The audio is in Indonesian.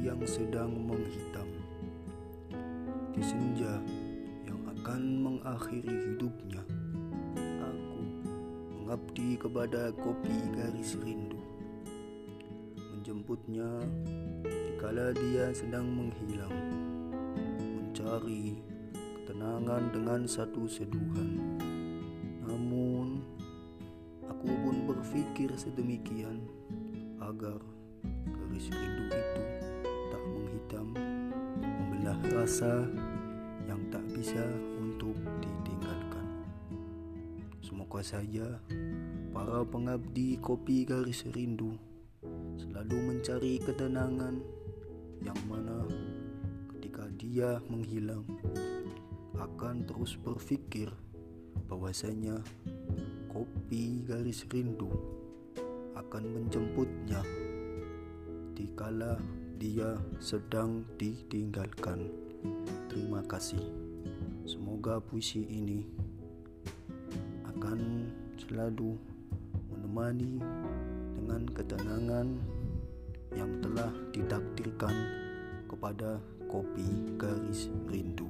yang sedang menghitam. Di senja yang akan mengakhiri hidupnya Aku mengabdi kepada kopi garis rindu. Menjemputnya dikala dia sedang menghilang Mencari ketenangan dengan satu seduhan. Namun aku pun berpikir sedemikian agar garis rindu itu tak menghitam membelah rasa yang tak bisa untuk ditinggalkan. Semoga saja para pengabdi kopi garis rindu selalu mencari ketenangan yang mana ketika dia menghilang akan terus berpikir bahwasanya kopi garis rindu akan menjemputnya dikala dia sedang ditinggalkan. Terima kasih. Semoga puisi ini akan selalu menemani dengan ketenangan yang telah ditakdirkan kepada kopi garis rindu.